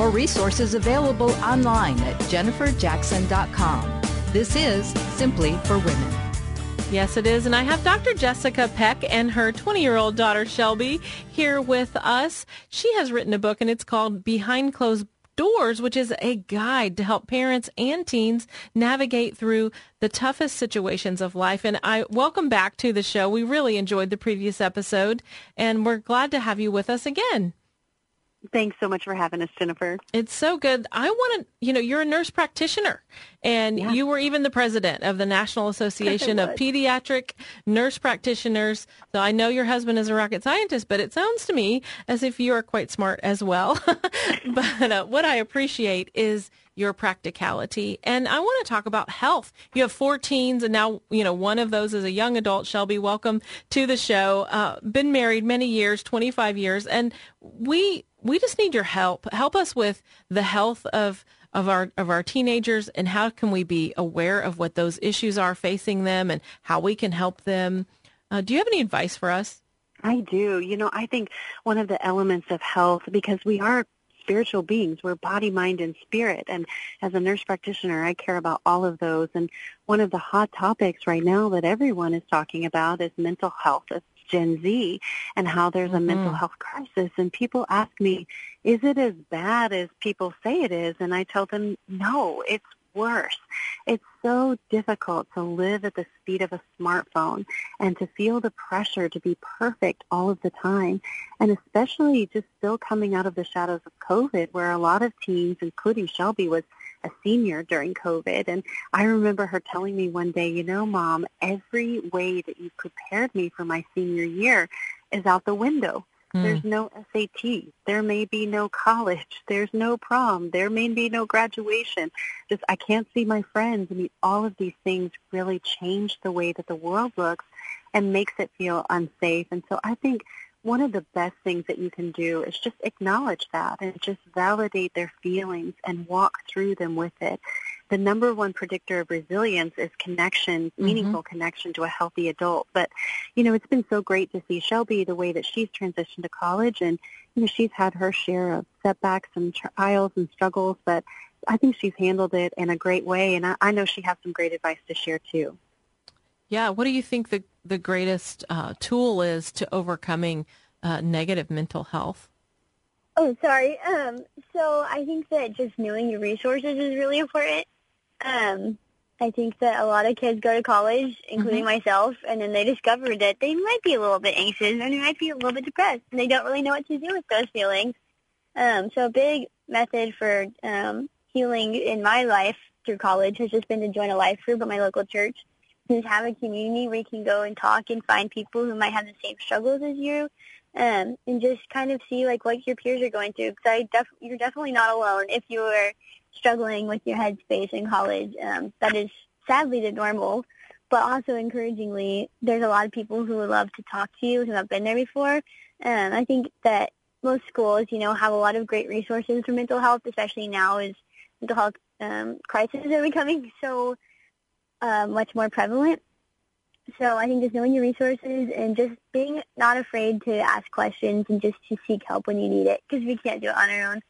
More resources available online at jenniferjackson.com. This is Simply for Women. Yes, it is. And I have Dr. Jessica Peck and her 20 year old daughter Shelby here with us. She has written a book and it's called Behind Closed Doors, which is a guide to help parents and teens navigate through the toughest situations of life. And I welcome back to the show. We really enjoyed the previous episode and we're glad to have you with us again. Thanks so much for having us, Jennifer. It's so good. I want to, you know, you're a nurse practitioner and yeah. you were even the president of the National Association of Pediatric Nurse Practitioners. So I know your husband is a rocket scientist, but it sounds to me as if you are quite smart as well. but uh, what I appreciate is your practicality. And I want to talk about health. You have four teens, and now, you know, one of those is a young adult. Shelby, welcome to the show. Uh, been married many years, 25 years, and we we just need your help. Help us with the health of of our of our teenagers and how can we be aware of what those issues are facing them and how we can help them. Uh, do you have any advice for us? I do. You know, I think one of the elements of health because we are spiritual beings. We're body, mind, and spirit. And as a nurse practitioner, I care about all of those. And one of the hot topics right now that everyone is talking about is mental health. Gen Z and how there's a mm-hmm. mental health crisis. And people ask me, is it as bad as people say it is? And I tell them, no, it's worse. It's so difficult to live at the speed of a smartphone and to feel the pressure to be perfect all of the time. And especially just still coming out of the shadows of COVID where a lot of teens, including Shelby, was a senior during COVID. And I remember her telling me one day, you know, Mom, every way that you prepared me for my senior year is out the window. Mm. There's no SAT. There may be no college. There's no prom. There may be no graduation. Just I can't see my friends. I mean, all of these things really change the way that the world looks and makes it feel unsafe. And so I think one of the best things that you can do is just acknowledge that and just validate their feelings and walk through them with it. The number one predictor of resilience is connection, mm-hmm. meaningful connection to a healthy adult. But, you know, it's been so great to see Shelby the way that she's transitioned to college and, you know, she's had her share of setbacks and trials and struggles, but I think she's handled it in a great way. And I, I know she has some great advice to share too. Yeah. What do you think the, the greatest uh, tool is to overcoming uh, negative mental health? Oh, sorry. Um, so I think that just knowing your resources is really important. Um, I think that a lot of kids go to college, including mm-hmm. myself, and then they discover that they might be a little bit anxious and they might be a little bit depressed, and they don't really know what to do with those feelings. Um, so a big method for um, healing in my life through college has just been to join a life group at my local church just have a community where you can go and talk and find people who might have the same struggles as you um, and just kind of see like what your peers are going through because I def- you're definitely not alone if you are struggling with your headspace in college. Um, that is sadly the normal, but also encouragingly, there's a lot of people who would love to talk to you who have been there before. And I think that most schools, you know, have a lot of great resources for mental health, especially now as mental health um, crises are becoming so uh, much more prevalent. So I think just knowing your resources and just being not afraid to ask questions and just to seek help when you need it because we can't do it on our own.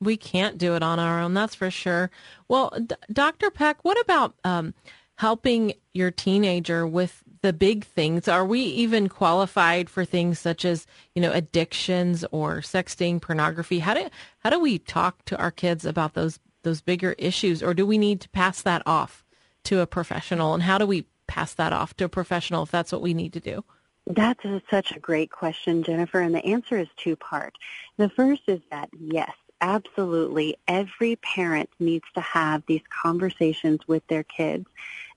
We can't do it on our own, that's for sure. Well, D- Dr. Peck, what about um, helping your teenager with the big things? Are we even qualified for things such as, you know, addictions or sexting, pornography? How do how do we talk to our kids about those those bigger issues, or do we need to pass that off? To a professional and how do we pass that off to a professional if that's what we need to do? That's a, such a great question, Jennifer, and the answer is two-part. The first is that yes, absolutely, every parent needs to have these conversations with their kids.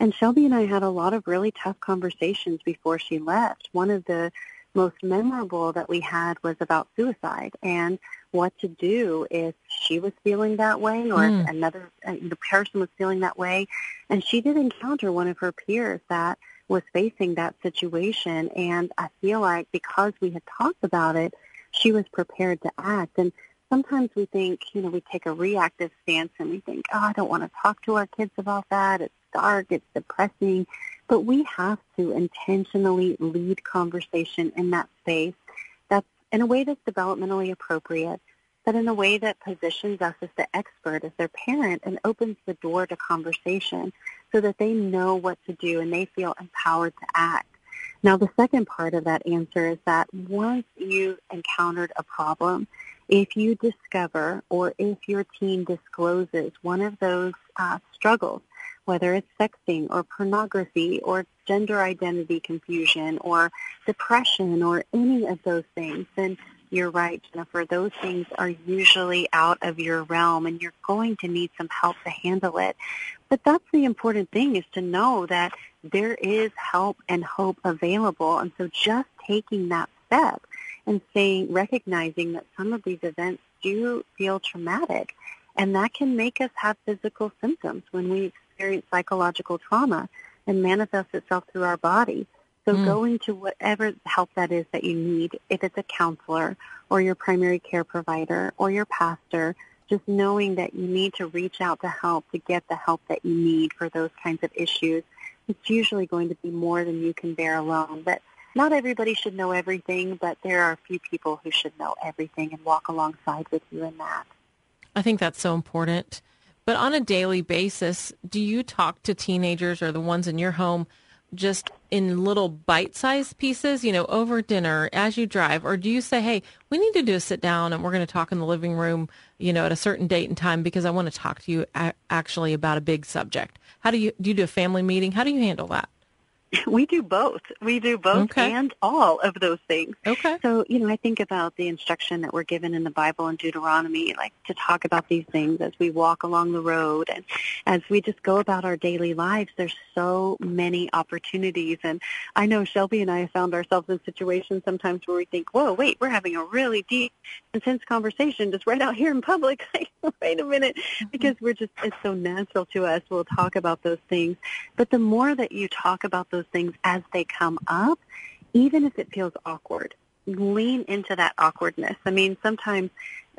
And Shelby and I had a lot of really tough conversations before she left. One of the most memorable that we had was about suicide. And what to do if she was feeling that way or mm. if another uh, the person was feeling that way. And she did encounter one of her peers that was facing that situation. And I feel like because we had talked about it, she was prepared to act. And sometimes we think, you know, we take a reactive stance and we think, oh, I don't want to talk to our kids about that. It's dark. It's depressing. But we have to intentionally lead conversation in that space that's in a way that's developmentally appropriate, but in a way that positions us as the expert, as their parent, and opens the door to conversation so that they know what to do and they feel empowered to act. Now, the second part of that answer is that once you've encountered a problem, if you discover or if your teen discloses one of those uh, struggles, whether it's sexting or pornography or gender identity confusion or depression or any of those things, then you're right, Jennifer. Those things are usually out of your realm and you're going to need some help to handle it. But that's the important thing is to know that there is help and hope available. And so just taking that step and saying, recognizing that some of these events do feel traumatic and that can make us have physical symptoms when we experience psychological trauma and manifest itself through our body. So mm. going to whatever help that is that you need, if it's a counselor or your primary care provider or your pastor, just knowing that you need to reach out to help to get the help that you need for those kinds of issues. It's usually going to be more than you can bear alone. But not everybody should know everything, but there are a few people who should know everything and walk alongside with you in that. I think that's so important. But on a daily basis, do you talk to teenagers or the ones in your home just in little bite-sized pieces, you know, over dinner as you drive, or do you say, "Hey, we need to do a sit down and we're going to talk in the living room, you know, at a certain date and time because I want to talk to you actually about a big subject." How do you do you do a family meeting? How do you handle that? We do both. We do both okay. and all of those things. Okay. So, you know, I think about the instruction that we're given in the Bible in Deuteronomy, like to talk about these things as we walk along the road and as we just go about our daily lives. There's so many opportunities. And I know Shelby and I have found ourselves in situations sometimes where we think, whoa, wait, we're having a really deep, intense conversation just right out here in public. wait a minute. Mm-hmm. Because we're just, it's so natural to us. We'll talk about those things. But the more that you talk about those those things as they come up, even if it feels awkward. Lean into that awkwardness. I mean, sometimes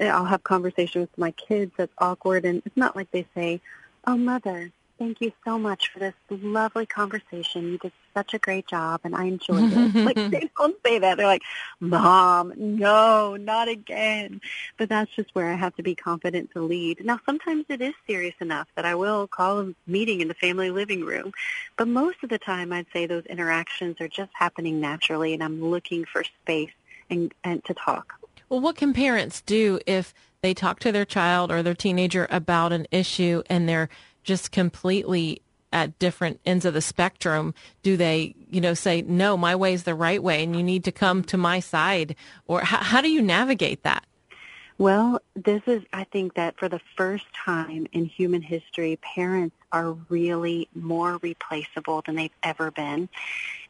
eh, I'll have conversations with my kids that's awkward, and it's not like they say, oh, mother, thank you so much for this lovely conversation. You did such a great job, and I enjoyed it. like they don't say that. They're like, Mom, no, not again. But that's just where I have to be confident to lead. Now, sometimes it is serious enough that I will call a meeting in the family living room. But most of the time, I'd say those interactions are just happening naturally, and I'm looking for space and, and to talk. Well, what can parents do if they talk to their child or their teenager about an issue and they're just completely at different ends of the spectrum do they you know say no my way is the right way and you need to come to my side or how, how do you navigate that well this is i think that for the first time in human history parents are really more replaceable than they've ever been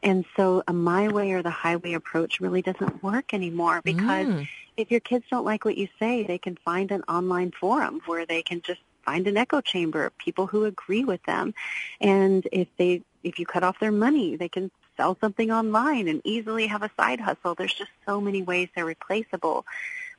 and so a my way or the highway approach really doesn't work anymore because mm. if your kids don't like what you say they can find an online forum where they can just find an echo chamber of people who agree with them. And if they if you cut off their money, they can sell something online and easily have a side hustle. There's just so many ways they're replaceable.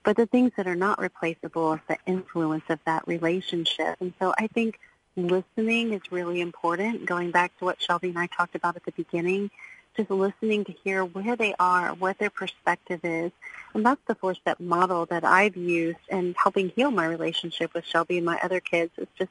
But the things that are not replaceable is the influence of that relationship. And so I think listening is really important. Going back to what Shelby and I talked about at the beginning, just listening to hear where they are, what their perspective is. And that's the four-step model that I've used in helping heal my relationship with Shelby and my other kids. It's just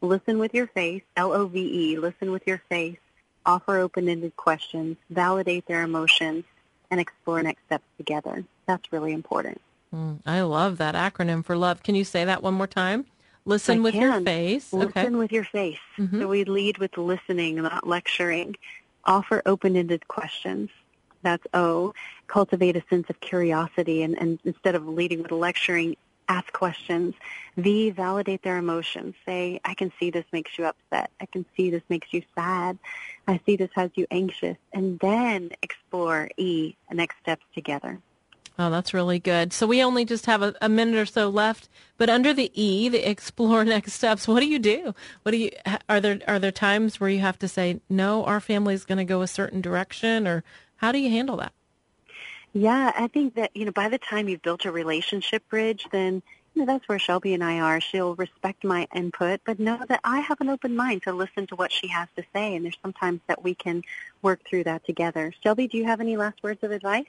listen with your face, L-O-V-E, listen with your face, offer open-ended questions, validate their emotions, and explore next steps together. That's really important. Mm, I love that acronym for love. Can you say that one more time? Listen I with can. your face. Listen okay. with your face. Mm-hmm. So we lead with listening, not lecturing. Offer open-ended questions. That's O. Cultivate a sense of curiosity and, and instead of leading with lecturing, ask questions. V, validate their emotions. Say, I can see this makes you upset. I can see this makes you sad. I see this has you anxious. And then explore E, next steps together. Oh, that's really good. So we only just have a, a, minute or so left. But under the E, the explore next steps, what do you do? What do you are there are there times where you have to say no? Our family is going to go a certain direction, or how do you handle that? Yeah, I think that you know by the time you've built a relationship bridge, then you know that's where Shelby and I are. She'll respect my input, but know that I have an open mind to listen to what she has to say, and there's sometimes that we can work through that together. Shelby, do you have any last words of advice?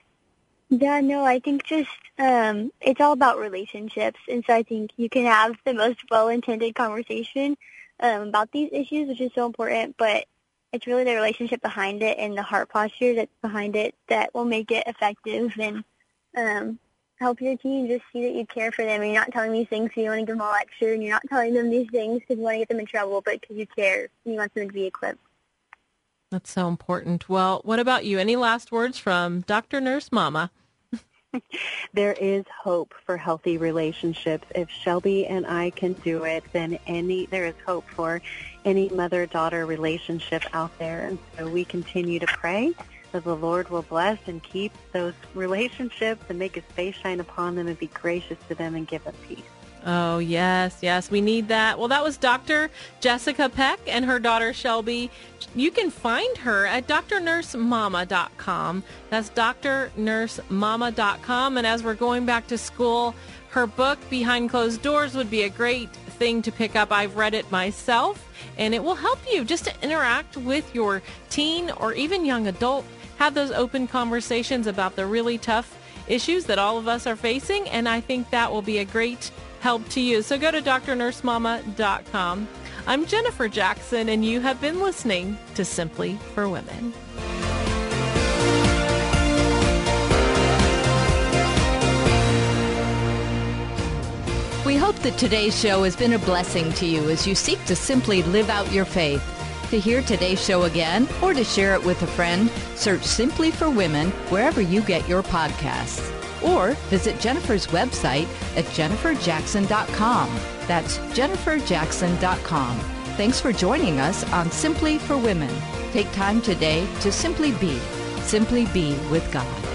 Yeah, no, I think just um it's all about relationships and so I think you can have the most well intended conversation um about these issues, which is so important, but it's really the relationship behind it and the heart posture that's behind it that will make it effective and um help your team just see that you care for them and you're not telling these things because you want to give them a lecture and you're not telling them these things because you want to get them in trouble, but because you care and you want them to be equipped. That's so important. Well, what about you? Any last words from Dr. Nurse Mama? there is hope for healthy relationships. If Shelby and I can do it, then any there is hope for any mother-daughter relationship out there. And so we continue to pray that the Lord will bless and keep those relationships and make his face shine upon them and be gracious to them and give them peace. Oh, yes, yes, we need that. Well, that was Dr. Jessica Peck and her daughter Shelby. You can find her at drnursemama.com. That's drnursemama.com. And as we're going back to school, her book, Behind Closed Doors, would be a great thing to pick up. I've read it myself, and it will help you just to interact with your teen or even young adult. Have those open conversations about the really tough issues that all of us are facing, and I think that will be a great help to you. So go to drnursemama.com. I'm Jennifer Jackson, and you have been listening to Simply for Women. We hope that today's show has been a blessing to you as you seek to simply live out your faith. To hear today's show again or to share it with a friend, search Simply for Women wherever you get your podcasts or visit Jennifer's website at jenniferjackson.com. That's jenniferjackson.com. Thanks for joining us on Simply for Women. Take time today to simply be, simply be with God.